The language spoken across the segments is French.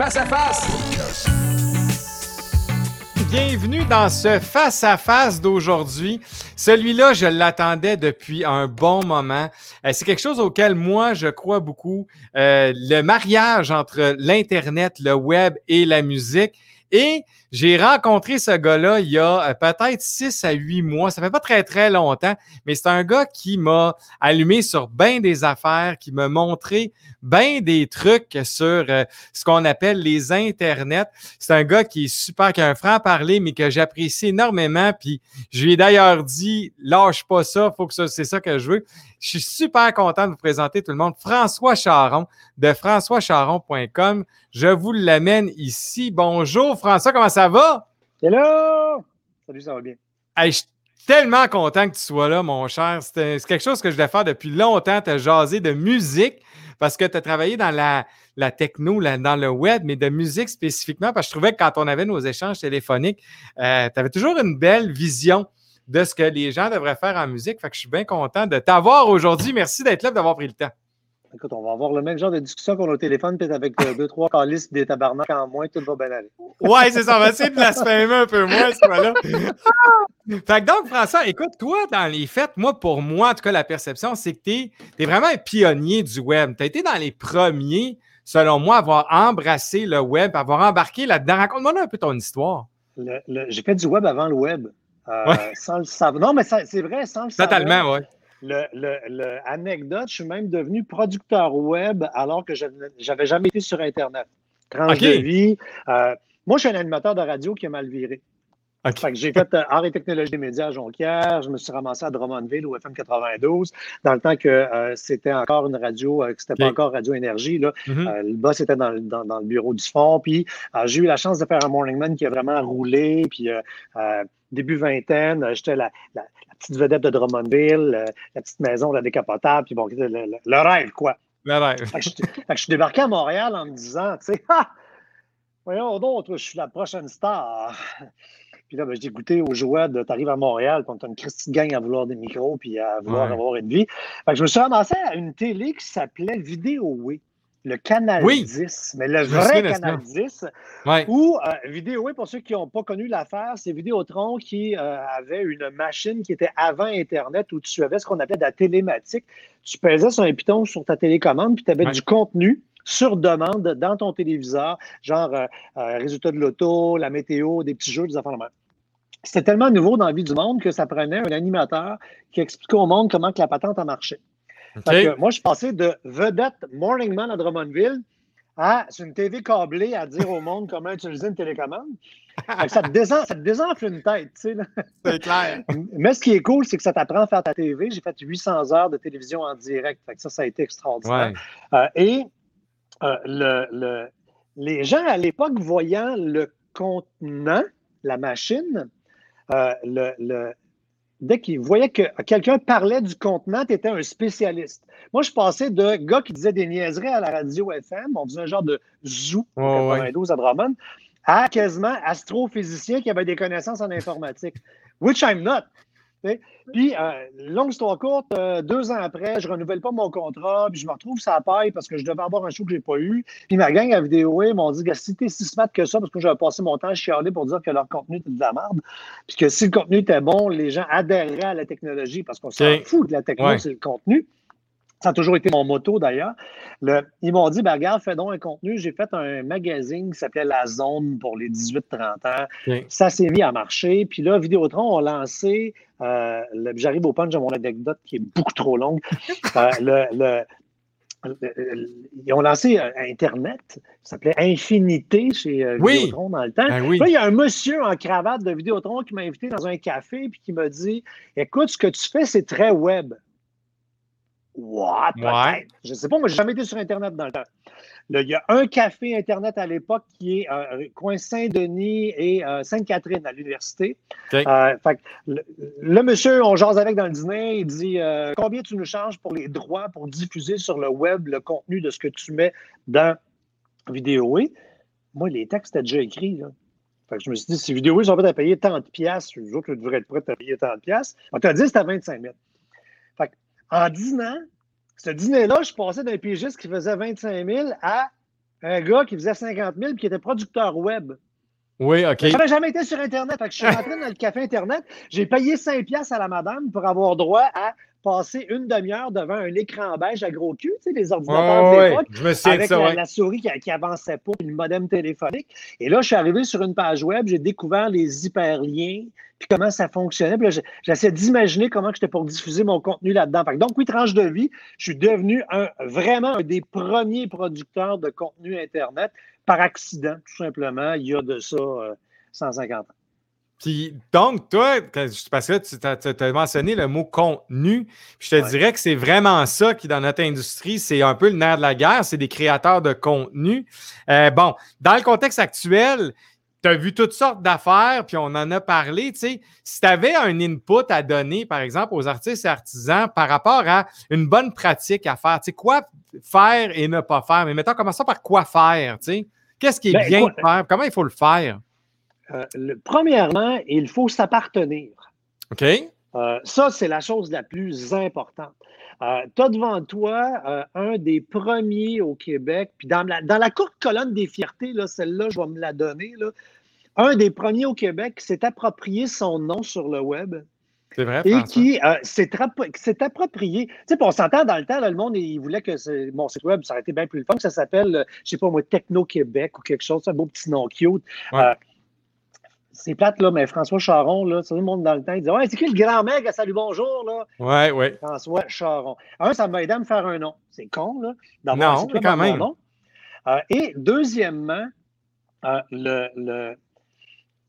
Face à face. Bienvenue dans ce face-à-face d'aujourd'hui. Celui-là, je l'attendais depuis un bon moment. Euh, c'est quelque chose auquel moi, je crois beaucoup. Euh, le mariage entre l'Internet, le web et la musique. Et j'ai rencontré ce gars-là il y a euh, peut-être six à huit mois. Ça fait pas très, très longtemps, mais c'est un gars qui m'a allumé sur bien des affaires, qui m'a montré bien des trucs sur euh, ce qu'on appelle les internets. C'est un gars qui est super, qui a un franc-parler, mais que j'apprécie énormément. Puis je lui ai d'ailleurs dit, lâche pas ça, faut que ça, c'est ça que je veux. Je suis super content de vous présenter tout le monde. François Charon de françoischaron.com. Je vous l'amène ici. Bonjour François, comment ça va? Hello! Salut, ça va bien. je suis tellement content que tu sois là, mon cher. C'est quelque chose que je voulais faire depuis longtemps, te jaser de musique parce que tu as travaillé dans la, la techno, dans le web, mais de musique spécifiquement, parce que je trouvais que quand on avait nos échanges téléphoniques, euh, tu avais toujours une belle vision de ce que les gens devraient faire en musique. Fait que je suis bien content de t'avoir aujourd'hui. Merci d'être là d'avoir pris le temps. Écoute, on va avoir le même genre de discussion qu'on a au téléphone, peut-être avec euh, deux, trois calices des tabarnaks en moins, tout va bien aller. Ouais, c'est ça. On va essayer de blasphémer un peu moins, ce là fait que donc, François, écoute, toi, dans les fêtes, moi, pour moi, en tout cas, la perception, c'est que tu es, vraiment un pionnier du web. Tu as été dans les premiers, selon moi, à avoir embrassé le web, à avoir embarqué là-dedans. Raconte-moi un peu ton histoire. J'ai fait du web avant le web. Euh, sans le savoir. Non, mais c'est vrai, sans le savoir. Totalement, oui. Le, anecdote, je suis même devenu producteur web alors que je n'avais jamais été sur Internet. Tranche de vie. Euh, moi, je suis un animateur de radio qui a mal viré. J'ai fait euh, art et technologie des médias à Jonquière. Je me suis ramassé à Drummondville au FM 92 dans le temps que c'était encore une radio, que c'était pas encore Radio Énergie. Là. Mm-hmm. le boss était dans, le bureau du fond. Puis j'ai eu la chance de faire un Morning Man qui a vraiment roulé. Puis début vingtaine, euh, j'étais la, petite vedette de Drummondville, euh, la petite maison, la décapotable, puis bon, le, rêve, quoi. Le rêve. je, suis débarqué à Montréal en me disant, tu sais, ah, voyons donc, je suis la prochaine star. Puis là, ben, j'ai goûté au jouet de t'arrives à Montréal, quand tu as une Christie gang à vouloir des micros puis à vouloir avoir une vie. je me suis ramassé à une télé qui s'appelait Vidéoway le Canal 10, mais le vrai Canal 10, ou euh, Vidéo, pour ceux qui n'ont pas connu l'affaire, c'est Vidéotron qui euh, avait une machine qui était avant Internet où tu avais ce qu'on appelait de la télématique. Tu pesais sur un piton sur ta télécommande, puis tu avais du contenu sur demande dans ton téléviseur, genre euh, résultat de l'auto, la météo, des petits jeux, des affaires de C'était tellement nouveau dans la vie du monde que ça prenait un animateur qui expliquait au monde comment que la patente a marché moi, je suis passé de vedette Morning Man à Drummondville à, sur une TV câblée, à dire au monde comment utiliser une télécommande. ça, te désenfle une tête, tu sais. C'est clair. Mais ce qui est cool, c'est que ça t'apprend à faire ta TV. J'ai fait 800 heures de télévision en direct. ça, ça a été extraordinaire. Euh, et euh, le, les gens, à l'époque, voyant le contenant, la machine, euh, le, dès qu'ils voyaient que quelqu'un parlait du contenant, tu étais un spécialiste. Moi, je passais de gars qui disaient des niaiseries à la radio FM, on faisait un genre de zoo en 92 à Drummond, à quasiment astrophysicien qui avait des connaissances en informatique. Which I'm not. Puis, euh, longue histoire courte, euh, deux ans après, je ne renouvelle pas mon contrat, puis je me retrouve ça paille parce que je devais avoir un show que je n'ai pas eu. Puis ma gang à vidéo m'ont dit si t'es si smart que ça, parce que j'avais passé mon temps à chialer pour dire que leur contenu était de la merde, puis que si le contenu était bon, les gens adhéreraient à la technologie parce qu'on s'en fout de la technologie, c'est le contenu. Ça a toujours été mon motto d'ailleurs. ils m'ont dit, ben, regarde, fais donc un contenu. J'ai fait un magazine qui s'appelait La Zone pour les 18-30 ans. Ça s'est mis à marcher. Puis là, Vidéotron a lancé, euh, j'arrive au punch de mon anecdote qui est beaucoup trop longue. Euh, ils ont lancé euh, Internet, ça s'appelait Infinité chez Vidéotron dans le temps. Ben là, il y a un monsieur en cravate de Vidéotron qui m'a invité dans un café et qui m'a dit Écoute, ce que tu fais, c'est très web. What? Ouais. Je ne sais pas, moi, je n'ai jamais été sur Internet dans le temps. il y a un café Internet à l'époque qui est euh, coin Saint-Denis et euh, Sainte-Catherine à l'université. Euh, le, monsieur, on jase avec dans le dîner, il dit Combien tu nous charges pour les droits pour diffuser sur le web le contenu de ce que tu mets dans vidéo Moi, les textes étaient déjà écrits. je me suis dit, si vidéo sont prêts à payer tant de piastres, les autres devraient être prêts à payer tant de piastres. On t'a dit c'était à 25 000. En 10 ans, ce dîner-là, je passais d'un pigiste qui faisait 25 000 à un gars qui faisait 50 000 et qui était producteur web. Oui, OK. Je n'avais jamais été sur Internet. je suis rentré dans le café Internet. J'ai payé 5 piastres à la madame pour avoir droit à passer une demi-heure devant un écran beige à gros cul, tu sais, les ordinateurs de l'époque, avec la, souris qui, qui avançait pas, puis le modem téléphonique. Et là, je suis arrivé sur une page web, j'ai découvert les hyperliens, puis comment ça fonctionnait. Puis j'essaie d'imaginer comment j'étais pour diffuser mon contenu là-dedans. Donc, oui, tranche de vie, je suis devenu un, vraiment un des premiers producteurs de contenu Internet par accident, tout simplement, il y a de ça 150 euh, ans. Puis donc, toi, parce que tu as, mentionné le mot contenu, je te dirais que c'est vraiment ça qui, dans notre industrie, c'est un peu le nerf de la guerre, c'est des créateurs de contenu. Euh, bon, dans le contexte actuel, tu as vu toutes sortes d'affaires, puis on en a parlé. Tu sais, si tu avais un input à donner, par exemple, aux artistes et artisans par rapport à une bonne pratique à faire, tu sais, quoi faire et ne pas faire, mais mettons, commençons par quoi faire, tu sais. Qu'est-ce qui est ben, bien de faire? Comment il faut le faire? Euh, premièrement, il faut s'appartenir. OK. Euh, ça, c'est la chose la plus importante. Euh, tu as devant toi un des premiers au Québec, puis dans la, dans la courte colonne des fiertés, celle-là, je vais me la donner, un des premiers au Québec qui s'est approprié son nom sur le web. C'est vrai. Et qui s'est approprié. Tu sais, on s'entend dans le temps, le monde, il voulait que mon site web, ça aurait été bien plus le fun, que ça s'appelle, je sais pas moi, Techno-Québec ou quelque chose, un beau petit nom cute c'est plate, là, mais François Charon, là, tout le monde dans le temps, il dit Ouais, c'est qui le grand mec à Salut Bonjour, là? Ouais, ouais. François Charon. Un, ça m'a aidé à me faire un nom. C'est con, là. Non, mais quand même. Nom. Euh, et deuxièmement, euh, le, le,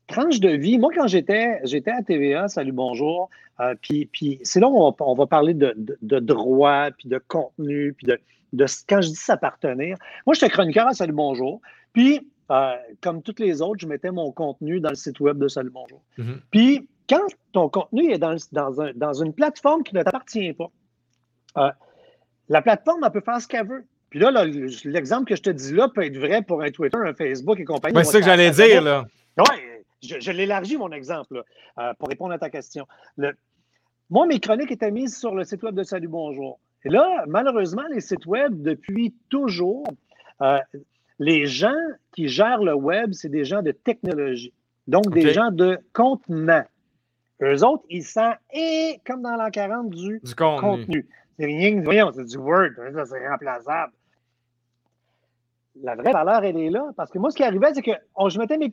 tranche de vie. Moi, quand j'étais, j'étais à TVA, Salut Bonjour, euh, puis, puis c'est là où on, va parler de, de, droit, puis de contenu, puis de, de quand je dis s'appartenir. Moi, j'étais chroniqueur à Salut Bonjour. Puis, euh, comme toutes les autres, je mettais mon contenu dans le site web de Salut Bonjour. Mhm. Puis, quand ton contenu est dans, dans, une plateforme qui ne t'appartient pas, euh, la plateforme, elle peut faire ce qu'elle veut. Puis là, l'exemple que je te dis là peut être vrai pour un Twitter, un Facebook et compagnie. c'est ça que j'allais dire, là. Oui, je, l'élargis, mon exemple, euh, pour répondre à ta question. moi, mes chroniques étaient mises sur le site web de Salut Bonjour. Et là, malheureusement, les sites web, depuis toujours, les gens qui gèrent le web, c'est des gens de technologie. Donc, des gens de contenant. Eux autres, ils sentent, et comme dans l'an 40, du, contenu. C'est rien que, voyons, c'est du Word, hein, c'est remplaçable. La vraie valeur, elle est là. Parce que moi, ce qui arrivait, c'est que je mettais mes,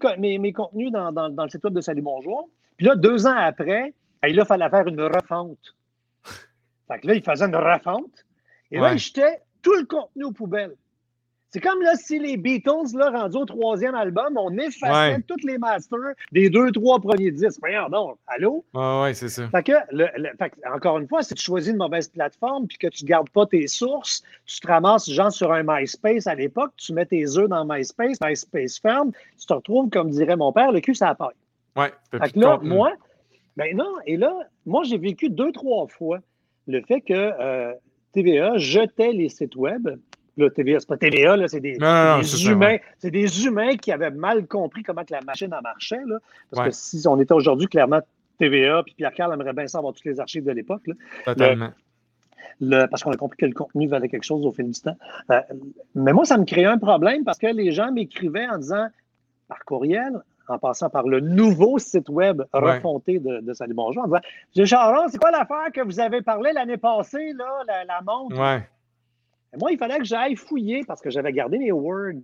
contenus dans, le site web de Salut Bonjour. Puis là, deux ans après, il là, fallait faire une refonte. Fait que là, il faisait une refonte. Et là, il jetait tout le contenu aux poubelles. C'est comme là, si les Beatles, là, rendus au troisième album, on effaçait tous les masters des deux, trois premiers disques. Voyons donc, allô? Ah oui, c'est ça. Fait que, encore une fois, si tu choisis une mauvaise plateforme puis que tu ne gardes pas tes sources, tu te ramasses, genre, sur un MySpace à l'époque, tu mets tes œufs dans MySpace, MySpace ferme, tu te retrouves, comme dirait mon père, le cul, ça paille. Oui. Fait que là, moi, ben non, et là, moi, j'ai vécu deux, trois fois le fait que euh, TVA jetait les sites web Là, TVA, c'est pas TVA, c'est des, humains. C'est des humains qui avaient mal compris comment que la machine a marché. Là, parce que si on était aujourd'hui, clairement, TVA, puis Pierre-Carl aimerait bien savoir toutes les archives de l'époque. Totalement. parce qu'on a compris que le contenu valait quelque chose au fil du temps. Euh, mais moi, ça me créait un problème parce que les gens m'écrivaient en disant, par courriel, en passant par le nouveau site web refonté de, Salut Bonjour, en disant Charon, c'est quoi l'affaire que vous avez parlé l'année passée, là, la, la montre? Ouais. Moi, il fallait que j'aille fouiller parce que j'avais gardé mes Word,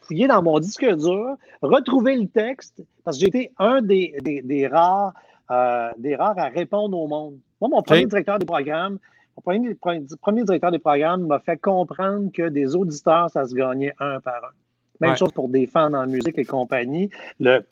fouiller dans mon disque dur, retrouver le texte, parce que j'étais un des, des, rares, euh, des rares à répondre au monde. Moi, mon premier directeur des programmes, mon premier, premier directeur des programmes m'a fait comprendre que des auditeurs, ça se gagnait un par un. Même chose pour des fans en musique et compagnie. Le,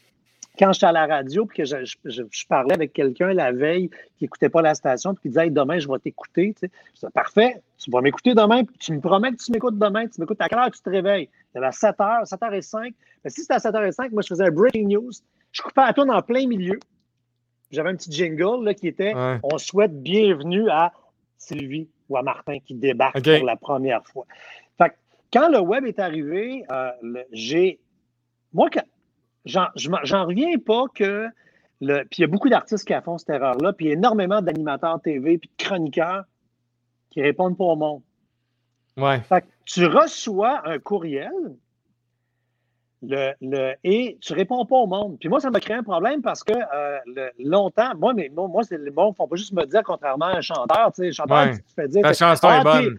quand j'étais à la radio puis que je, parlais avec quelqu'un la veille qui n'écoutait pas la station puis qui disait demain je vais t'écouter, tu sais, parfait, tu vas m'écouter demain, puis tu me promets que tu m'écoutes demain, tu m'écoutes à quelle heure tu te réveilles? C'était à 7 h, 7 h 05. Mais si c'était à 7 h 05, moi je faisais un breaking news, je coupais à toi dans plein milieu. J'avais un petit jingle là, qui était On souhaite bienvenue à Sylvie ou à Martin qui débarque pour la première fois. Fait quand le web est arrivé, euh, j'ai. Moi, j'en reviens pas que. Le, puis il y a beaucoup d'artistes qui font cette erreur-là, puis énormément d'animateurs TV, puis de chroniqueurs qui répondent pas au monde. Ouais. Fait que tu reçois un courriel le, et tu réponds pas au monde. Puis moi, ça m'a créé un problème parce que euh, longtemps, moi, mais moi, moi c'est le monde, faut pas juste me dire, contrairement à un chanteur, tu sais, chanteur, tu te fais dire. Ta chanson est ah, bonne.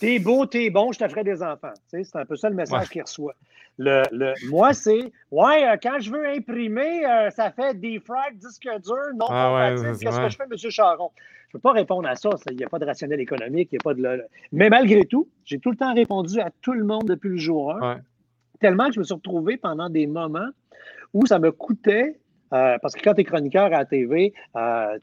T'es beau, t'es bon, je te ferai des enfants. Tu sais, c'est un peu ça le message qu'il reçoit. Le, le, moi, c'est Ouais, euh, quand je veux imprimer, euh, ça fait defrag, disque dur, non ah, Qu'est-ce que je fais, M. Charon? Je ne peux pas répondre à ça. Il n'y a pas de rationnel économique, il n'y a pas de. Mais malgré tout, j'ai tout le temps répondu à tout le monde depuis le jour 1. Tellement que je me suis retrouvé pendant des moments où ça me coûtait euh, parce que quand tu es chroniqueur à la TV,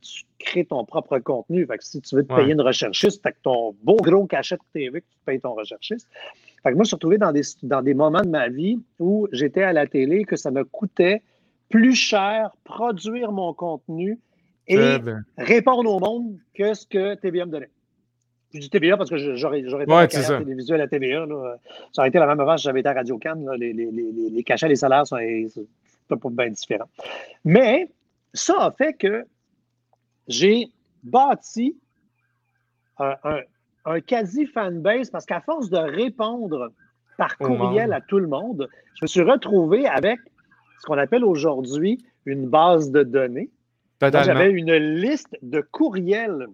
tu crées ton propre contenu. Fait que si tu veux te payer une recherchiste, tu ton beau gros cachet de TV que tu payes ton recherchiste. Fait que moi, je suis retrouvé dans des, dans des moments de ma vie où j'étais à la télé, que ça me coûtait plus cher produire mon contenu et répondre au monde que ce que TVA me donnait. Je dis TVA parce que j'aurais j'aurais été ouais, télévisuelle à TVA. Ça aurait été la même avant si j'avais été à Radio Cannes. Les, les, les, les, cachets, les salaires sont, pas bien différents. Mais ça a fait que j'ai bâti un, un quasi fanbase parce qu'à force de répondre par courriel à tout le monde, je me suis retrouvé avec ce qu'on appelle aujourd'hui une base de données. J'avais une liste de courriels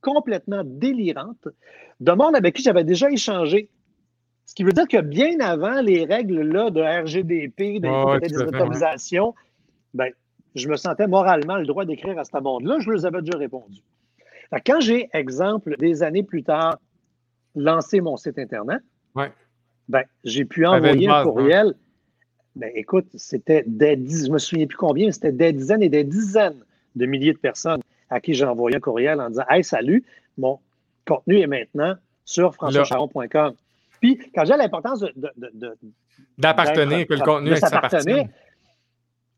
complètement délirante de monde avec qui j'avais déjà échangé. Ce qui veut dire que bien avant les règles là, de RGDP, de des autorisations, ben, je me sentais moralement le droit d'écrire à ce monde-là. Je leur avais déjà répondu. Quand j'ai, exemple, des années plus tard, lancé mon site Internet, ben, j'ai pu envoyer un courriel. Ben, écoute, c'était des je me souviens plus combien, c'était des dizaines et des dizaines de milliers de personnes à qui j'ai envoyé un courriel en disant Hey, salut, mon contenu est maintenant sur françoischaron.com. Puis, quand j'ai l'importance de. D'appartenir, que le contenu s'appartenir.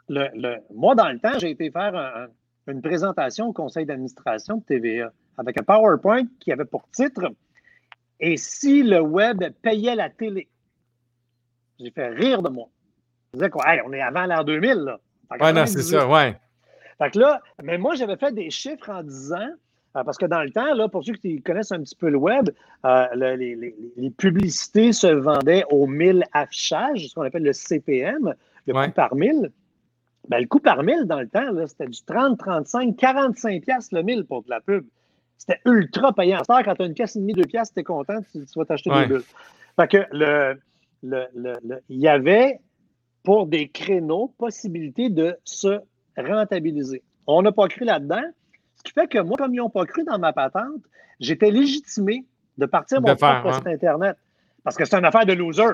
Le, le, moi, dans le temps, j'ai été faire un, une présentation au conseil d'administration de TVA avec un PowerPoint qui avait pour titre Et si le web payait la télé? J'ai fait rire de moi. Je disais quoi, on est avant l'an 2000, là. Ouais, non, c'est ça, ouais. Fait que là, mais moi, j'avais fait des chiffres en disant, parce que dans le temps, là, pour ceux qui connaissent un petit peu le web, euh, les, publicités se vendaient au 1000 affichages, ce qu'on appelle le CPM, le coût par 1000. Ben, le coût par mille dans le temps, c'était du 30, 35, 45 pièces le mille pour de la pub. C'était ultra payant. quand tu as une pièce et demie, deux pièces, tu es content, tu, vas t'acheter des bulles. Fait que le, il y avait pour des créneaux possibilité de se rentabiliser. On n'a pas cru là-dedans. Qui fait que moi, comme ils n'ont pas cru dans ma patente, j'étais légitimé de partir mon propre site Internet. Parce que c'est une affaire de loser.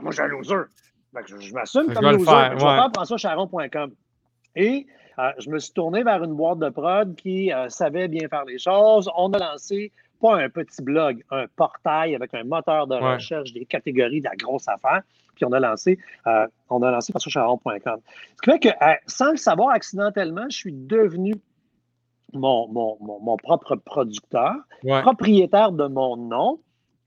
Moi, j'ai un loser je, m'assume comme loser. Je vais faire françoischaron.com. Et euh, je me suis tourné vers une boîte de prod qui euh, savait bien faire les choses. On a lancé pas un petit blog, un portail avec un moteur de recherche, des catégories de la grosse affaire. Puis on a lancé, euh, on a lancé françoischaron.com. Ce qui fait que, sans le savoir accidentellement, je suis devenu mon, mon propre producteur, propriétaire de mon nom.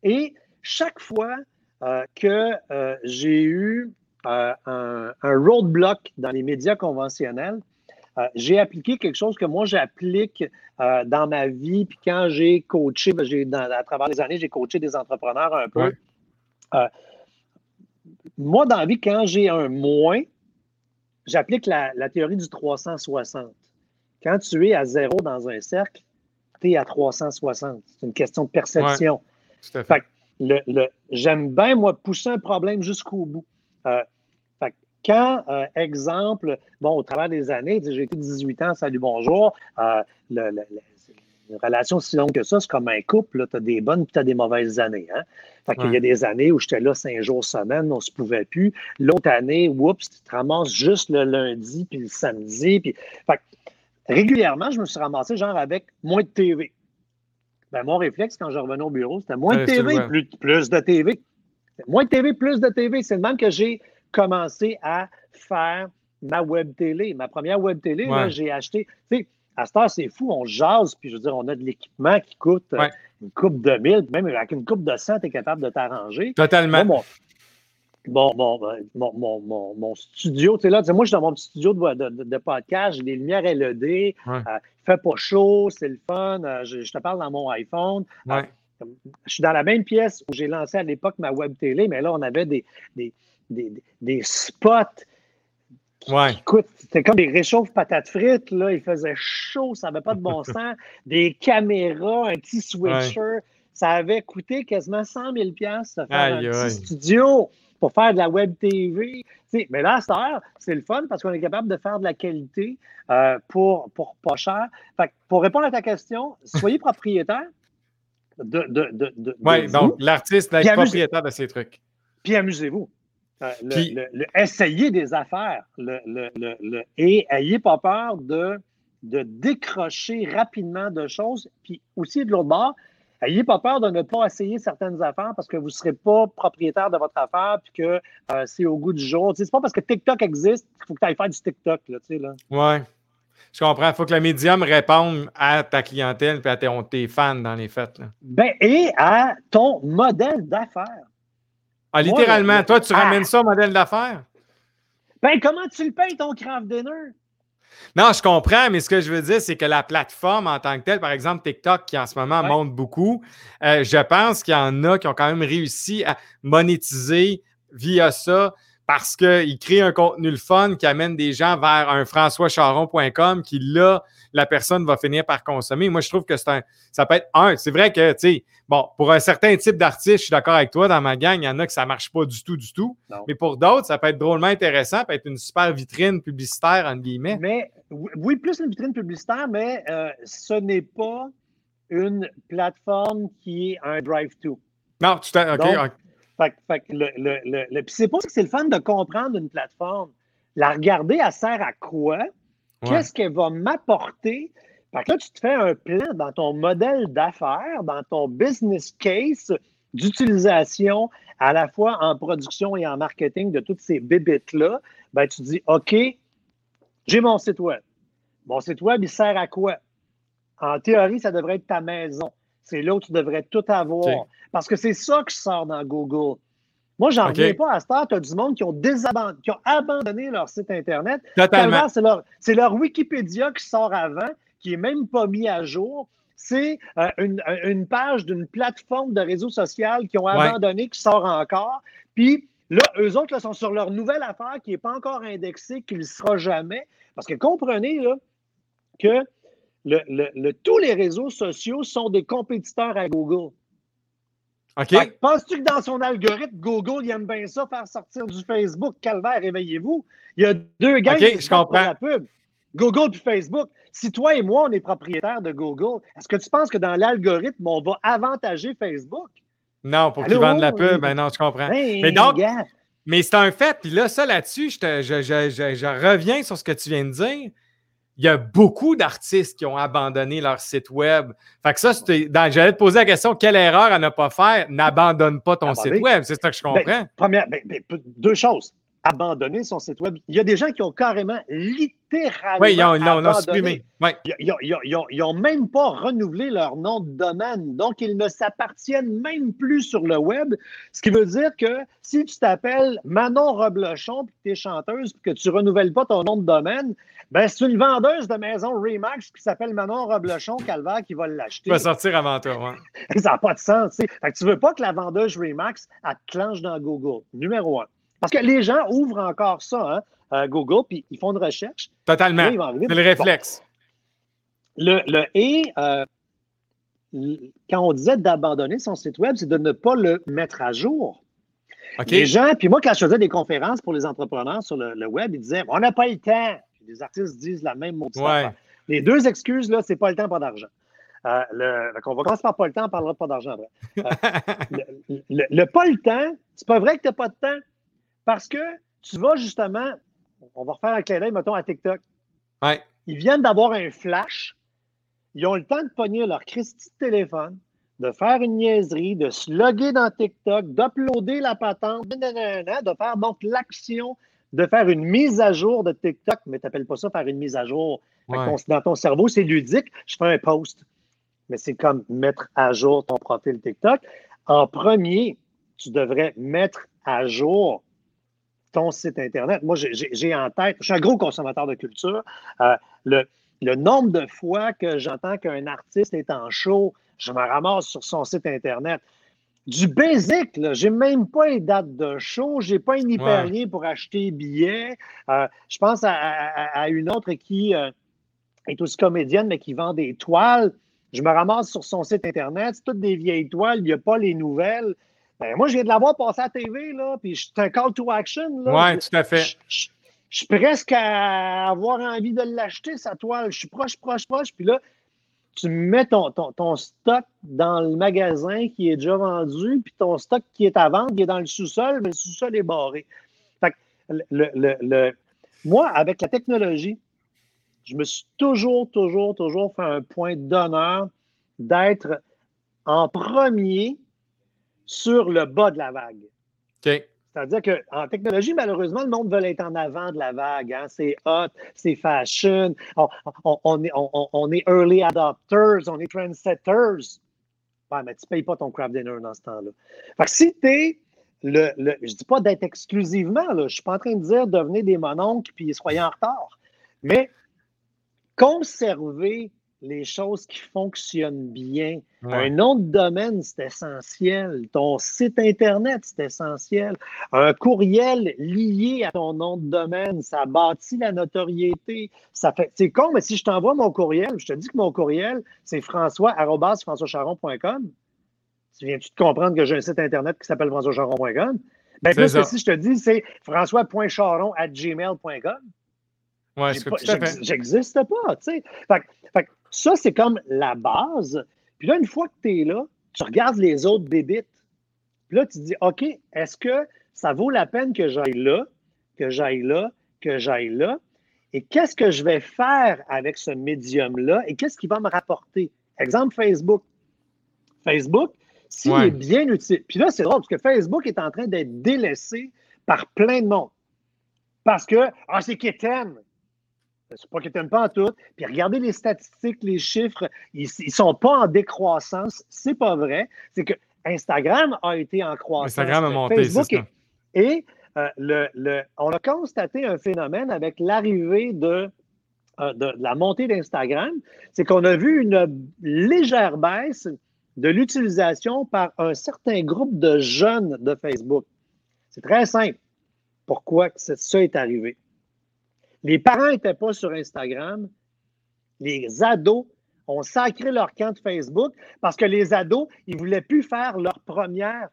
Et chaque fois euh, que euh, j'ai eu euh, un, roadblock dans les médias conventionnels. j'ai appliqué quelque chose que moi j'applique dans ma vie. Puis quand j'ai coaché, ben, à travers les années, j'ai coaché des entrepreneurs un peu. moi, dans la vie, quand j'ai un moins, j'applique la, théorie du 360. Quand tu es à zéro dans un cercle, tu es à 360. C'est une question de perception. fait le, j'aime bien, moi, pousser un problème jusqu'au bout. Euh, quand, euh, exemple, bon, au travers des années, j'ai été 18 ans, salut, bonjour, euh, une relation si longue que ça, c'est comme un couple, tu as des bonnes puis tu as des mauvaises années. Hein? Fait qu'il y a des années où j'étais là cinq jours semaine, on se pouvait plus. L'autre année, oups, tu te ramasses juste le lundi puis le samedi. Puis... Fait régulièrement, je me suis ramassé genre avec moins de TV. Ben, mon réflexe quand je revenais au bureau, c'était moins de TV, plus, de TV. Moins de TV, plus de TV. C'est le même que j'ai commencé à faire ma web télé. Ma première web télé, j'ai acheté. Tu sais, à cette heure, c'est fou, on jase, puis je veux dire, on a de l'équipement qui coûte euh, une coupe de 1000, même avec une coupe de 100, tu es capable de t'arranger. Totalement. Bon, bon, ben, mon, mon, mon, mon, studio, tu sais, là, moi, je suis dans mon petit studio de, de, podcast, j'ai des lumières LED, euh, il fait pas chaud, c'est le fun, euh, je, te parle dans mon iPhone. Euh, je suis dans la même pièce où j'ai lancé à l'époque ma web télé, mais là, on avait des, des, des, spots. ouais. c'était comme des réchauffes patates frites, là. Il faisait chaud, ça n'avait pas de bon sens. des caméras, un petit switcher. Ça avait coûté quasiment 100 000 de faire un petit studio pour faire de la web TV. mais là, c'est le fun parce qu'on est capable de faire de la qualité euh, pour, pour pas cher. pour répondre à ta question, soyez propriétaire de. de, de, oui, donc l'artiste d'être propriétaire de ces trucs. Puis amusez-vous. Euh, le, essayez des affaires le, et ayez pas peur de, de décrocher rapidement de choses. Puis aussi, de l'autre bord, Ayez pas peur de ne pas essayer certaines affaires parce que vous ne serez pas propriétaire de votre affaire puis que euh, c'est au goût du jour. Ce n'est pas parce que TikTok existe qu'il faut que tu ailles faire du TikTok. Là, là. Ouais. Je comprends. Il faut que le médium réponde à ta clientèle et à tes, fans dans les fêtes. Ben, et à ton modèle d'affaires. Ah, littéralement, toi, tu ramènes ça au modèle d'affaires? Ben, comment tu le payes ton craft dinner? Non, je comprends, mais ce que je veux dire, c'est que la plateforme en tant que telle, par exemple TikTok, qui en ce moment monte beaucoup, euh, je pense qu'il y en a qui ont quand même réussi à monétiser via ça parce qu'ils créent un contenu le fun qui amène des gens vers un françoischaron.com qui, là, la personne va finir par consommer. Moi, je trouve que c'est un, ça peut être un. C'est vrai que, tu sais, bon, pour un certain type d'artiste, je suis d'accord avec toi, dans ma gang, il y en a que ça ne marche pas du tout, du tout. Mais pour d'autres, ça peut être drôlement intéressant, ça peut être une super vitrine publicitaire, entre guillemets. Mais oui, plus une vitrine publicitaire, mais euh, ce n'est pas une plateforme qui est un drive-to. Non, tu t'es. OK. Fait, fait le, le, le, c'est pas que c'est le fun de comprendre une plateforme. La regarder, elle sert à quoi? Qu'est-ce qu'elle va m'apporter? Fait que là, tu te fais un plan dans ton modèle d'affaires, dans ton business case d'utilisation à la fois en production et en marketing de toutes ces bébites-là. Ben, tu dis, OK, j'ai mon site web. Mon site web, il sert à quoi? En théorie, ça devrait être ta maison. C'est là où tu devrais tout avoir. Parce que c'est ça qui sort dans Google. Moi, j'en reviens pas à Star. Tu as du monde qui ont, qui ont abandonné leur site Internet. Totalement. C'est leur, leur, Wikipédia qui sort avant, qui n'est même pas mis à jour. C'est euh, une, une, page d'une plateforme de réseau social qui ont abandonné, qui sort encore. Puis là, eux autres là, sont sur leur nouvelle affaire qui n'est pas encore indexée, qui ne le sera jamais. Parce que comprenez là, que le, tous les réseaux sociaux sont des compétiteurs à Google. OK. Penses-tu que dans son algorithme, Google, il aime bien ça, faire sortir du Facebook? Calvaire, réveillez-vous. Il y a deux gars qui je comprends. la pub. Google puis Facebook. Si toi et moi, on est propriétaires de Google, est-ce que tu penses que dans l'algorithme, on va avantager Facebook? Non, pour qu'ils vendent la pub, ben non, je comprends. Ben, mais donc, mais c'est un fait. Puis là, ça là-dessus, je, je, reviens sur ce que tu viens de dire il y a beaucoup d'artistes qui ont abandonné leur site web. Fait que ça, j'allais te poser la question, quelle erreur à ne pas faire? N'abandonne pas ton site web. C'est ça que je ben, comprends. première, ben, ben, deux choses. Abandonner son site web. Il y a des gens qui ont carrément littéralement. Oui, ils ont, supprimé. Ils n'ont même pas renouvelé leur nom de domaine. Donc, ils ne s'appartiennent même plus sur le web. Ce qui veut dire que si tu t'appelles Manon Reblochon et que tu es chanteuse et que tu ne renouvelles pas ton nom de domaine, ben, c'est une vendeuse de maison Remax qui s'appelle Manon Roblochon Calvaire qui va l'acheter. Tu vas sortir avant toi, Ça n'a pas de sens. Fait que tu ne veux pas que la vendeuse Remax, elle te clenche dans Google. Numéro un. Parce que les gens ouvrent encore ça, hein, euh, Google, puis ils font une recherche. Totalement. C'est le réflexe. Le, le, et, euh, quand on disait d'abandonner son site web, c'est de ne pas le mettre à jour. Les gens, puis moi, quand je faisais des conférences pour les entrepreneurs sur le, le web, ils disaient On n'a pas le temps les artistes disent la même mot. Les deux excuses, là, c'est pas le temps, pas d'argent. Euh, le, on va commencer par pas le temps, on parlera pas d'argent après. Euh, le, pas le temps, c'est pas vrai que tu n'as pas de temps parce que tu vas justement, on va refaire un clin d'œil, mettons, à TikTok. Ils viennent d'avoir un flash. Ils ont le temps de pogner leur Christie de téléphone, de faire une niaiserie, de se loguer dans TikTok, d'uploader la patente, de faire donc l'action de faire une mise à jour de TikTok, mais tu n'appelles pas ça faire une mise à jour. dans ton cerveau, c'est ludique, je fais un post. Mais c'est comme mettre à jour ton profil TikTok. En premier, tu devrais mettre à jour ton site Internet. Moi, j'ai en tête, je suis un gros consommateur de culture. Euh, le, le nombre de fois que j'entends qu'un artiste est en show je me ramasse sur son site Internet. Du basic, là, j'ai même pas une date de show, j'ai pas un hyperlien pour acheter billets. Euh, je pense à, une autre qui euh, est aussi comédienne, mais qui vend des toiles. Je me ramasse sur son site Internet, c'est toutes des vieilles toiles, il n'y a pas les nouvelles. Ben, moi, je viens de l'avoir passé à la TV, là, puis c'est un call to action. Oui, tout à fait. Je, suis presque à avoir envie de l'acheter, sa toile. Je suis proche, proche, proche. Puis là, tu mets ton, ton, stock dans le magasin qui est déjà vendu, puis ton stock qui est à vendre, qui est dans le sous-sol, mais le sous-sol est barré. Fait le, le, moi, avec la technologie, je me suis toujours, toujours, toujours fait un point d'honneur d'être en premier sur le bas de la vague. C'est-à-dire qu'en technologie, malheureusement, le monde veut être en avant de la vague. Hein. C'est hot, c'est fashion, on, est, on, est, early adopters, on est trendsetters. Ouais, mais tu ne payes pas ton craft dinner dans ce temps-là. Fait que si tu es le, je ne dis pas d'être exclusivement, là, je ne suis pas en train de dire devenez des mononcles puis soyez en retard, mais conserver les choses qui fonctionnent bien. Un nom de domaine, c'est essentiel. Ton site Internet, c'est essentiel. Un courriel lié à ton nom de domaine, ça bâtit la notoriété. Ça fait, c'est con, mais si je t'envoie mon courriel, je te dis que mon courriel, c'est françois.françoischaron.com. Tu viens-tu de comprendre que j'ai un site Internet qui s'appelle françoischaron.com? Ben, plus que si je te dis, c'est françois.charon.gmail.com. Ouais, J'existe pas, tu sais. Ça, c'est comme la base. Puis là, une fois que tu es là, tu regardes les autres bébites. Puis là, tu te dis, OK, est-ce que ça vaut la peine que j'aille là, que j'aille là, que j'aille là? Et qu'est-ce que je vais faire avec ce médium-là? Et qu'est-ce qui va me rapporter? Exemple, Facebook. Facebook, s'il est bien utile. Puis là, c'est drôle parce que Facebook est en train d'être délaissé par plein de monde. Parce que, ah, c'est Keten. C'est pas qu'ils t'aiment pas en tout. Puis regardez les statistiques, les chiffres, ils, ne sont pas en décroissance. C'est pas vrai. C'est que Instagram a été en croissance. Instagram a monté, Facebook Et euh, le, on a constaté un phénomène avec l'arrivée de, euh, de, la montée d'Instagram. C'est qu'on a vu une légère baisse de l'utilisation par un certain groupe de jeunes de Facebook. C'est très simple. Pourquoi ça est arrivé? Les parents n'étaient pas sur Instagram. Les ados ont sacré leur compte Facebook parce que les ados, ils ne voulaient plus faire leur première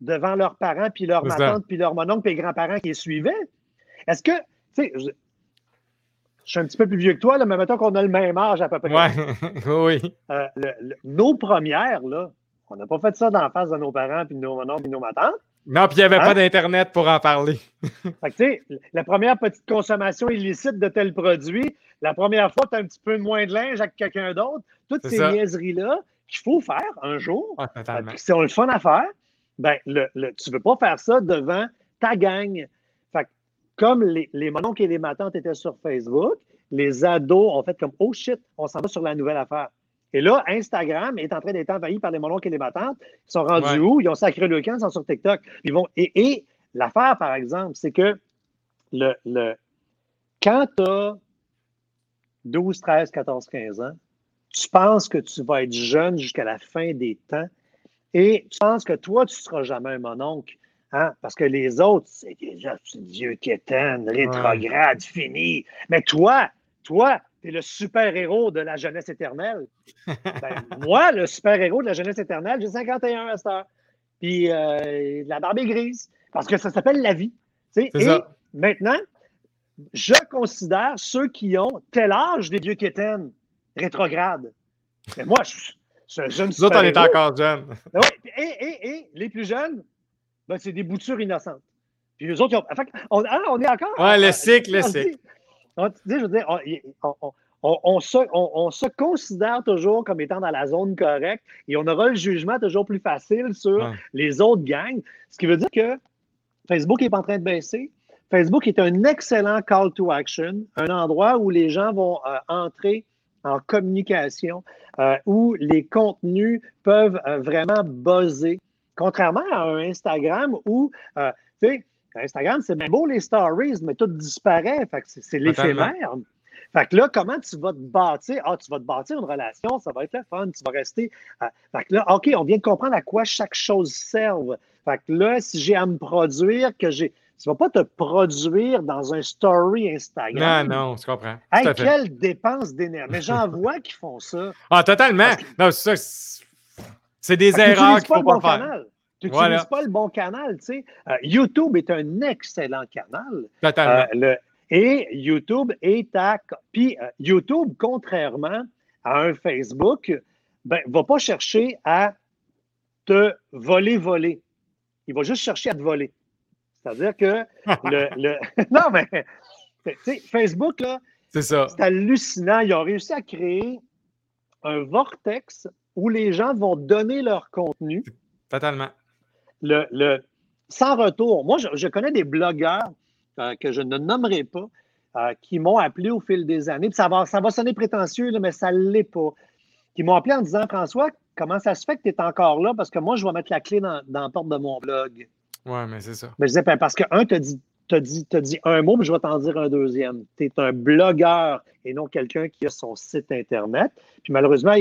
devant leurs parents, puis leur tante, puis leur mononcle, puis les grands-parents qui les suivaient. Est-ce que, tu sais, je, suis un petit peu plus vieux que toi, là, mais mettons qu'on a le même âge à peu près. Ouais. oui. Euh, nos premières, là, on n'a pas fait ça dans la face de nos parents, puis de nos mononcles, puis de nos matantes. Non, puis il n'y avait pas hein? d'Internet pour en parler. fait que, la première petite consommation illicite de tel produit, la première fois, tu as un petit peu moins de linge avec quelqu'un d'autre. Toutes ces niaiseries-là qu'il faut faire un jour, si on le fun à faire, ben, le, tu ne veux pas faire ça devant ta gang. Fait que, comme les, les mononcles et les matantes étaient sur Facebook, les ados ont fait comme Oh shit, on s'en va sur la nouvelle affaire. Et là, Instagram est en train d'être envahi par les mononcles et les battantes. Ils sont rendus où? Ils ont sacré le camp, ils sont sur TikTok. Ils vont... Et, l'affaire, par exemple, c'est que le, le, quand tu as 12, 13, 14, 15 ans, tu penses que tu vas être jeune jusqu'à la fin des temps et tu penses que toi, tu ne seras jamais un mononcle. Hein? Parce que les autres, c'est déjà Dieu qui éteint, rétrograde, fini. Mais toi, toi, tu es le super-héros de la jeunesse éternelle. Ben, moi, le super-héros de la jeunesse éternelle, j'ai 51 à cette heure. Puis euh, la barbe est grise. Parce que ça s'appelle la vie. Et maintenant, je considère ceux qui ont tel âge des vieux quétaines rétrogrades. Mais moi, je suis un jeune super on est encore jeunes. Ben et, les plus jeunes, ben, c'est des boutures innocentes. Puis les autres, ont... on, ah, on, est encore. Ouais, le cycle, le cycle on, se, considère toujours comme étant dans la zone correcte et on aura le jugement toujours plus facile sur les autres gangs. Ce qui veut dire que Facebook n'est pas en train de baisser. Facebook est un excellent call to action, un endroit où les gens vont euh, entrer en communication, euh, où les contenus peuvent euh, vraiment buzzer. Contrairement à un Instagram où, tu sais, Instagram, c'est bien beau les stories, mais tout disparaît. c'est l'éphémère. Fait que là, comment tu vas te bâtir? Ah, tu vas te bâtir une relation, ça va être le fun, tu vas rester. fait que là, OK, on vient de comprendre à quoi chaque chose serve. Fait que là, si j'ai à me produire, que j'ai. Tu ne vas pas te produire dans un story Instagram. Non, non, tu comprends. Hey, quelle dépense d'énergie. Mais j'en vois qui font ça. Ah, totalement. Non, c'est ça. C'est des erreurs qu'il ne faut pas, faire. Canal. Tu n'utilises pas le bon canal, tu sais. Euh, YouTube est un excellent canal. Totalement. Euh, et YouTube est à. Puis euh, YouTube, contrairement à un Facebook, ben, va pas chercher à te voler, voler. Il va juste chercher à te voler. C'est-à-dire que le, Non, mais Facebook, là, c'est hallucinant. Ils ont réussi à créer un vortex où les gens vont donner leur contenu. Totalement. Le, le, sans retour. Moi, je, connais des blogueurs euh, que je ne nommerai pas euh, qui m'ont appelé au fil des années. ça, va, ça va sonner prétentieux, mais ça ne l'est pas. Qui m'ont appelé en disant François, comment ça se fait que tu es encore là? Parce que moi, je vais mettre la clé dans, dans la porte de mon blog. Oui, mais c'est ça. Mais je disais, ben, parce que un, tu dit, dit, dit un mot, mais je vais t'en dire un deuxième. Tu es un blogueur et non quelqu'un qui a son site Internet. Puis malheureusement,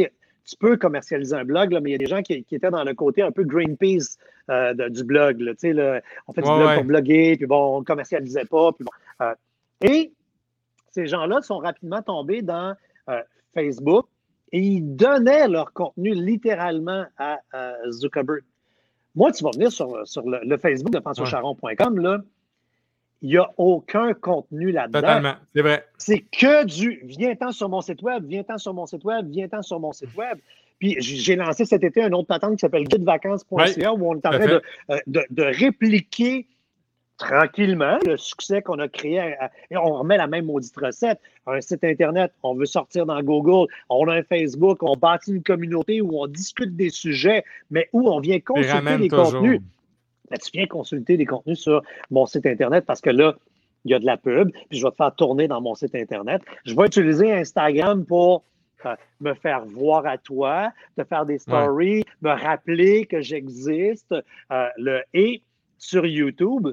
tu peux commercialiser un blog, là, mais il y a des gens qui, étaient dans le côté un peu Greenpeace euh, du blog. Là, là, on fait du blog pour bloguer, puis bon, on ne commercialisait pas. Puis bon, euh, et ces gens-là sont rapidement tombés dans euh, Facebook et ils donnaient leur contenu littéralement à Zuckerberg. Moi, tu vas venir sur, le, Facebook de françoischaron.com, là, il n'y a aucun contenu là-dedans. Totalement, c'est vrai. C'est que du viens-t'en sur mon site web, viens-t'en sur mon site web, viens-t'en sur mon site web. Puis j'ai lancé cet été un autre patente qui s'appelle guidevacances.ca où on est en train euh, de, de, répliquer tranquillement le succès qu'on a créé. et on remet la même maudite recette. Un site Internet, on veut sortir dans Google, on a un Facebook, on bâtit une communauté où on discute des sujets, mais où on vient consulter les contenus. Ben, tu viens consulter des contenus sur mon site Internet parce que là, il y a de la pub, puis je vais te faire tourner dans mon site Internet. Je vais utiliser Instagram pour euh, me faire voir à toi, te faire des stories, me rappeler que j'existe. Euh, le, et sur YouTube,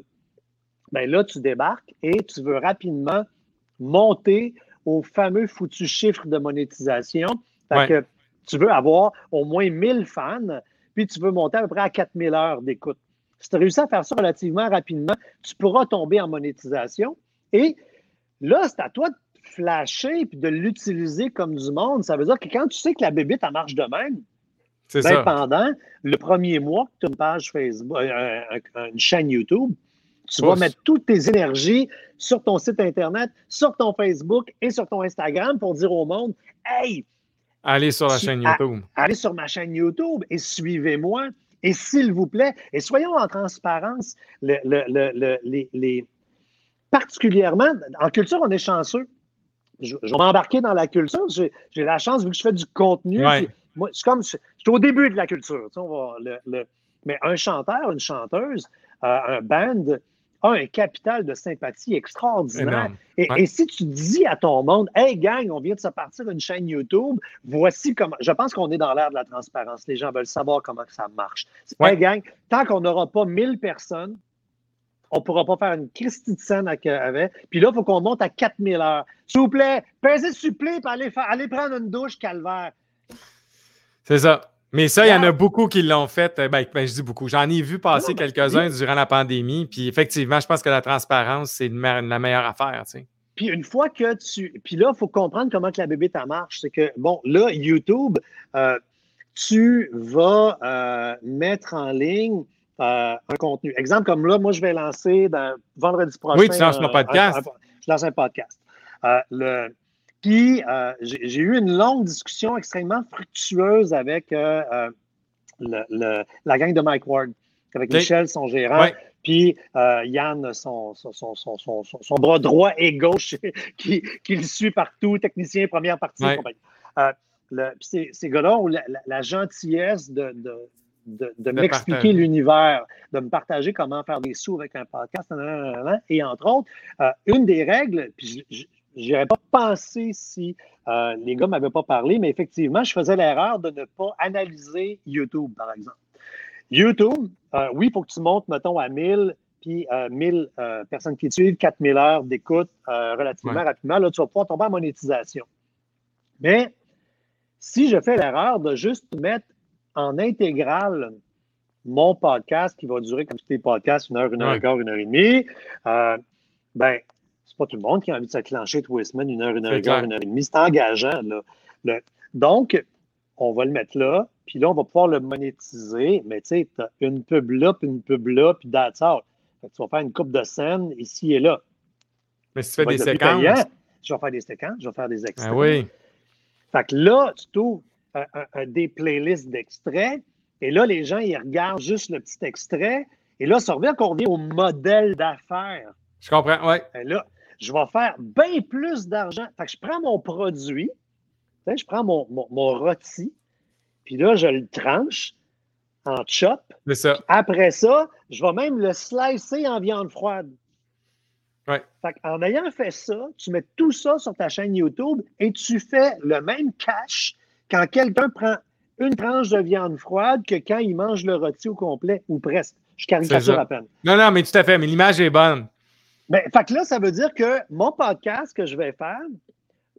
ben là, tu débarques et tu veux rapidement monter au fameux foutu chiffre de monétisation. Fait que tu veux avoir au moins 1000 fans, puis tu veux monter à peu près à 4000 heures d'écoute. Si tu as réussi à faire ça relativement rapidement, tu pourras tomber en monétisation. Et là, c'est à toi de flasher et de l'utiliser comme du monde. Ça veut dire que quand tu sais que la bébite, elle marche de même, ben, pendant le premier mois que tu as une page Facebook, euh, une chaîne YouTube, tu vas mettre toutes tes énergies sur ton site Internet, sur ton Facebook et sur ton Instagram pour dire au monde Hey, allez sur la chaîne YouTube. allez sur ma chaîne YouTube et suivez-moi. Et s'il vous plaît, et soyons en transparence, les, particulièrement, en culture, on est chanceux. Je, vais m'embarquer dans la culture. J'ai la chance, vu que je fais du contenu. Moi, je suis comme, je, suis au début de la culture. mais un chanteur, une chanteuse, euh, un band, a un capital de sympathie extraordinaire. Et, si tu dis à ton monde, Hey gang, on vient de se partir d'une chaîne YouTube, voici comment. Je pense qu'on est dans l'ère de la transparence. Les gens veulent savoir comment ça marche. Hey gang, tant qu'on n'aura pas 1000 personnes, on ne pourra pas faire une Christie de scène avec. Puis là, il faut qu'on monte à 4000 heures. S'il vous plaît, pesez supplé et allez, allez prendre une douche calvaire. C'est ça. Mais ça, il y en a beaucoup qui l'ont fait. Euh, ben, ben, je dis beaucoup. J'en ai vu passer quelques-uns durant la pandémie. Puis effectivement, je pense que la transparence, c'est la meilleure affaire. Puis une fois que tu. Puis là, il faut comprendre comment que la bébé ta marche. C'est que, bon, là, YouTube, euh, tu vas euh, mettre en ligne un contenu. Exemple comme là, moi, je vais lancer dans, vendredi prochain. Oui, tu lances mon podcast. je lance un podcast. le, puis, euh, j'ai eu une longue discussion extrêmement fructueuse avec euh, euh, le, la gang de Mike Ward, avec Michel, son gérant, puis Yann, son, son, son, son, bras droit et gauche, qui, qui, le suit partout, technicien, première partie. Le, puis ces, gars-là ont la, gentillesse de, de de, de, m'expliquer l'univers, de me partager comment faire des sous avec un podcast, et entre autres, une des règles, puis je, je n'aurais pas pensé si euh, les gars ne m'avaient pas parlé, mais effectivement, je faisais l'erreur de ne pas analyser YouTube, par exemple. YouTube, euh, oui, il faut que tu montes, mettons, à 1000, puis 1000 personnes qui te suivent, 4000 heures d'écoute relativement rapidement, là, tu vas pouvoir tomber en monétisation. Mais si je fais l'erreur de juste mettre en intégrale mon podcast qui va durer comme tous les podcasts, une heure, une heure quart, une heure et demie, euh, ben, c'est pas tout le monde qui a envie de s'acclencher tous les semaines, une heure, une heure et quart, une heure et demie. C'est engageant. Là. donc, on va le mettre là, puis là, on va pouvoir le monétiser, mais tu sais, tu as une pub là, puis une pub là, puis that's all. tu vas faire une coupe de scène ici et là. Mais si tu fais des séquences. je vais faire des séquences, je vais faire des extraits. Ah oui. Fait que là, tu trouves des playlists d'extraits, et là, les gens, ils regardent juste le petit extrait. Et là, ça revient qu'on revient au modèle d'affaires. Je comprends, oui. Là, je vais faire bien plus d'argent. Fait que je prends mon produit, je prends mon, mon, rôti, puis là, je le tranche en chop. Ça. Après ça, je vais même le slicer en viande froide. Ouais. Fait en ayant fait ça, tu mets tout ça sur ta chaîne YouTube et tu fais le même cash quand quelqu'un prend une tranche de viande froide que quand il mange le rôti au complet, ou presque. Je caricature à peine. Non, non, mais tout à fait, mais l'image est bonne. Mais, fait que là, ça veut dire que mon podcast que je vais faire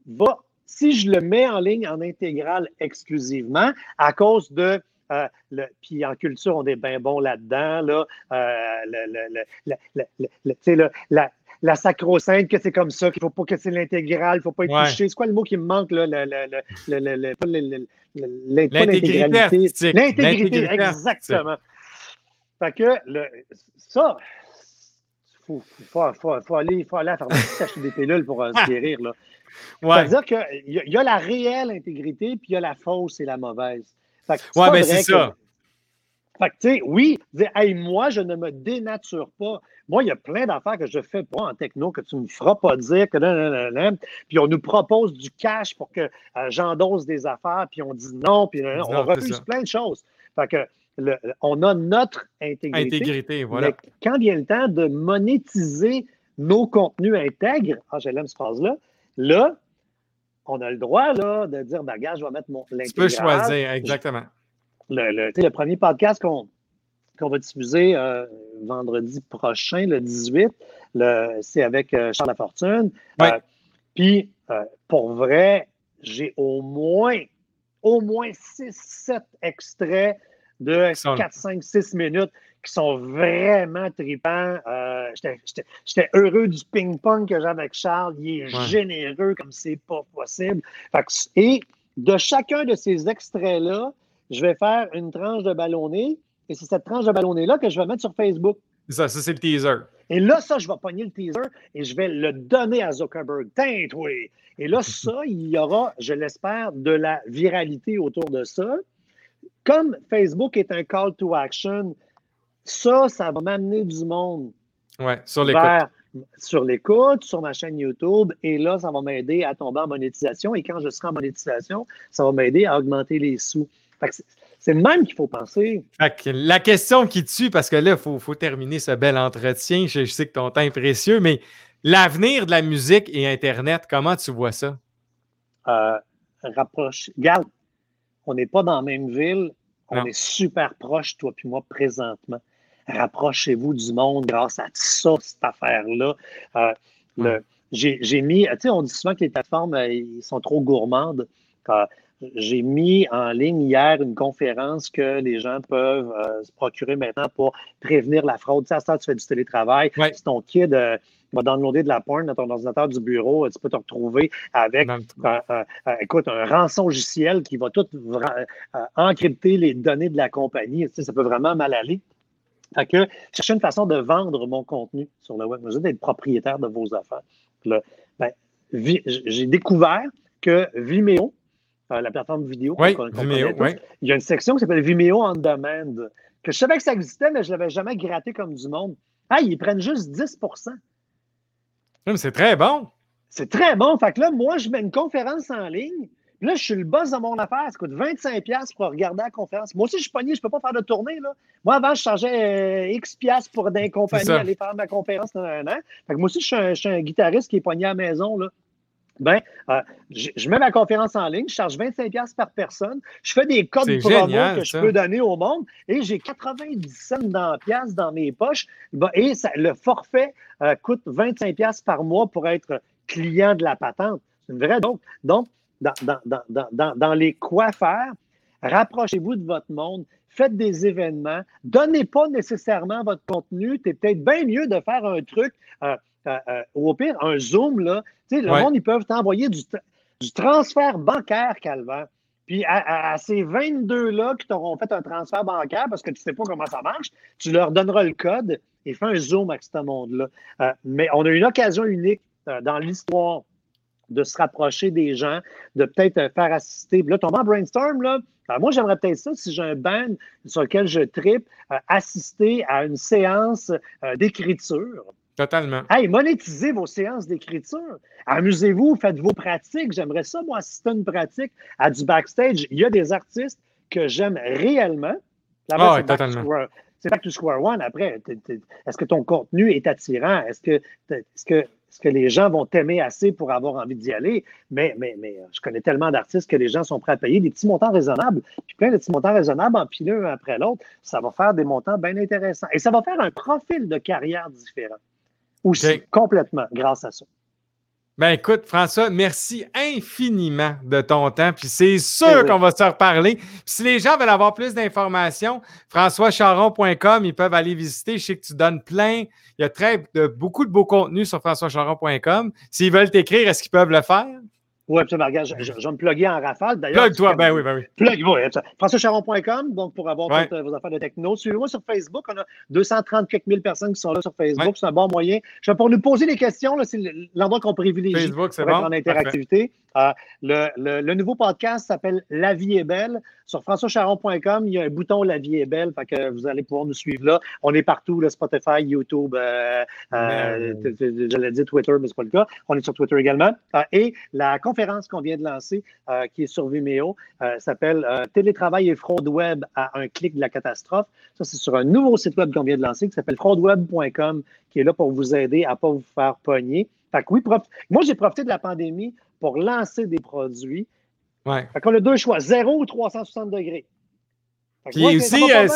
va, si je le mets en ligne en intégrale exclusivement, à cause de euh, le, puis en culture, on est bien bon là-dedans. Là, euh, le, le, la, la sacro-sainte, que c'est comme ça, qu'il ne faut pas que c'est l'intégrale, il ne faut pas être touché. C'est quoi le mot qui me manque, là? L'intégralité. L'intégrité, exactement. Fait que le, ça, il faut, faut, faut, aller, faut aller à la pharmacie acheter des pilules pour euh, se guérir. Là. Ouais. C'est-à-dire qu'il y, y, a la réelle intégrité, puis il y a la fausse et la mauvaise. Fait ouais, mais c'est ça. Fait que, tu sais, oui, dire, hey, moi, je ne me dénature pas. Moi, il y a plein d'affaires que je fais pas en techno que tu ne me feras pas dire que non, Puis on nous propose du cash pour que euh, j'endosse des affaires, puis on dit non, puis on refuse plein de choses. Fait que on a notre intégrité. Intégrité, voilà. Mais quand vient le temps de monétiser nos contenus intègres, ah, j'aime cette phrase-là, là, on a le droit là, de dire, ben, je vais mettre mon Tu peux choisir, exactement. Le, le, le premier podcast qu'on va diffuser euh, vendredi prochain, le 18. C'est avec euh, Charles Lafortune. Euh, puis, pour vrai, j'ai au moins, au moins 6-7 extraits de 4, 5, 6 minutes qui sont vraiment tripants. J'étais heureux du ping-pong que j'ai avec Charles. Il est généreux comme c'est pas possible. et de chacun de ces extraits-là, je vais faire une tranche de ballonné et c'est cette tranche de ballonné-là que je vais mettre sur Facebook. C'est ça, ça c'est le teaser. Et là, ça, je vais pogner le teaser et je vais le donner à Zuckerberg. Tint, oui. Et là, ça, il y aura, je l'espère, de la viralité autour de ça. Comme Facebook est un call to action, ça, ça va m'amener du monde. Ouais, sur l'écoute. Sur l'écoute, sur ma chaîne YouTube. Et là, ça va m'aider à tomber en monétisation. Et quand je serai en monétisation, ça va m'aider à augmenter les sous. C'est le même qu'il faut penser. la question qui tue, parce que là, il faut, terminer ce bel entretien. Je, sais que ton temps est précieux, mais l'avenir de la musique et Internet, comment tu vois ça? Euh, rapproche. Regarde, on n'est pas dans la même ville. On est super proche, toi et moi, présentement. Rapprochez-vous du monde grâce à ça, cette affaire-là. Euh, j'ai mis, tu sais, on dit souvent que les plateformes, euh, ils sont trop gourmandes. J'ai mis en ligne hier une conférence que les gens peuvent euh, se procurer maintenant pour prévenir la fraude. Tu sais, à ça, tu fais du télétravail. Si ton kid euh, va downloader de la porn dans ton ordinateur du bureau, tu peux te retrouver avec écoute, un rançon logiciel qui va tout euh, encrypter les données de la compagnie. Tu sais, ça peut vraiment mal aller. Fait que chercher une façon de vendre mon contenu sur le web. Vous d'être propriétaire de vos affaires. Ben, j'ai découvert que Vimeo, euh, la plateforme vidéo. Oui, Vimeo, Il y a une section qui s'appelle Vimeo on Demand, que je savais que ça existait, mais je ne l'avais jamais gratté comme du monde. Ah, ils prennent juste 10 C'est très bon. C'est très bon. Fait que là, moi, je mets une conférence en ligne. Puis là, je suis le boss de mon affaire. Ça coûte 25$ pour regarder la conférence. Moi aussi, je suis pogné, je ne peux pas faire de tournée. Là. Moi, avant, je chargeais euh, X piastres pour d'un compagnie aller faire ma conférence dans un an. Fait que moi aussi, je suis, un, guitariste qui est pogné à la maison. Là. Ben, euh, je, mets ma conférence en ligne, je charge 25$ par personne, je fais des codes promo que je peux donner au monde et j'ai 90 cents dans dans mes poches. Et le forfait euh, coûte 25$ par mois pour être client de la patente. C'est une vraie. Donc, donc dans, dans, dans, les quoi faire, rapprochez-vous de votre monde, faites des événements, donnez pas nécessairement votre contenu. C'est peut-être bien mieux de faire un truc. Euh, euh, euh, ou au pire, un Zoom, là, le monde, ils peuvent t'envoyer du, transfert bancaire, Calvin. Puis à, ces 22-là qui t'auront fait un transfert bancaire parce que tu ne sais pas comment ça marche, tu leur donneras le code et fais un Zoom avec ce monde-là. Mais on a une occasion unique dans l'histoire de se rapprocher des gens, de peut-être faire assister. Là, ton brainstorm, là, moi, j'aimerais peut-être ça, si j'ai un band sur lequel je tripe, assister à une séance d'écriture. Totalement. Hey, monétisez vos séances d'écriture. Amusez-vous, faites vos pratiques. J'aimerais ça, moi, assister à une pratique à du backstage. Il y a des artistes que j'aime réellement. Ah, oui, totalement. C'est back to square one. Après, est-ce que ton contenu est attirant? Est-ce que, est-ce que, est-ce que les gens vont t'aimer assez pour avoir envie d'y aller? Mais, mais, mais je connais tellement d'artistes que les gens sont prêts à payer des petits montants raisonnables. Puis plein de petits montants raisonnables empilés un après l'autre, ça va faire des montants bien intéressants. Et ça va faire un profil de carrière différent aussi, complètement, grâce à ça. Ben écoute, François, merci infiniment de ton temps. Puis c'est sûr eh qu'on va se reparler. Puis si les gens veulent avoir plus d'informations, françoischaron.com, ils peuvent aller visiter. Je sais que tu donnes plein. Il y a très, de, beaucoup de beaux contenus sur françoischaron.com. S'ils veulent t'écrire, est-ce qu'ils peuvent le faire? Oui, absolument. Regarde, je, je, vais me plugger en rafale. D'ailleurs, Plug-toi, ben oui, ben oui. Plug, oui. FrançoisCharon.com, donc pour avoir toutes vos affaires de techno. Suivez-moi sur Facebook. On a 230 quelques mille personnes qui sont là sur Facebook. C'est un bon moyen. Je pour nous poser des questions. C'est l'endroit qu'on privilégie Facebook, pour bon. être en interactivité. Euh, le, le, nouveau podcast s'appelle La vie est belle. Sur françoischaron.com, il y a un bouton La vie est belle. Fait que vous allez pouvoir nous suivre là. On est partout, là, Spotify, YouTube, euh, euh, j'allais dire Twitter, mais ce n'est pas le cas. On est sur Twitter également. Euh, et la conférence qu'on vient de lancer, euh, qui est sur Vimeo, s'appelle Télétravail et fraude web à un clic de la catastrophe. Ça, c'est sur un nouveau site web qu'on vient de lancer qui s'appelle fraudeweb.com, qui est là pour vous aider à ne pas vous faire pogner. Fait que oui, moi, j'ai profité de la pandémie pour lancer des produits. Ouais. Fait qu'on a deux choix, 0 ou 360 degrés. Puis aussi, euh,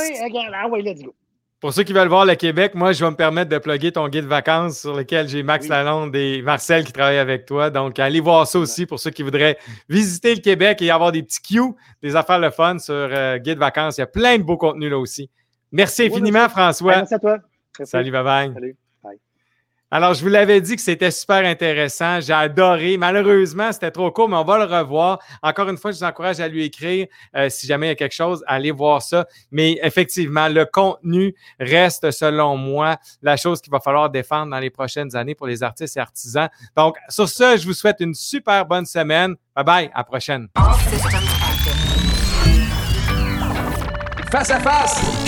ah ouais, let's go. Pour ceux qui veulent voir le Québec, moi, je vais me permettre de plugger ton guide vacances sur lequel j'ai Max Lalonde et Marcel qui travaillent avec toi. Donc, allez voir ça aussi pour ceux qui voudraient visiter le Québec et avoir des petits cues, des affaires le fun sur euh, guide vacances. Il y a plein de beaux contenus là aussi. Merci infiniment, François. Merci à toi. Salut, bye bye. Salut. Alors, je vous l'avais dit que c'était super intéressant. J'ai adoré. Malheureusement, c'était trop court, mais on va le revoir. Encore une fois, je vous encourage à lui écrire. Euh, si jamais il y a quelque chose, allez voir ça. Mais effectivement, le contenu reste, selon moi, la chose qu'il va falloir défendre dans les prochaines années pour les artistes et artisans. Donc, sur ce, je vous souhaite une super bonne semaine. Bye bye. À la prochaine. Face à face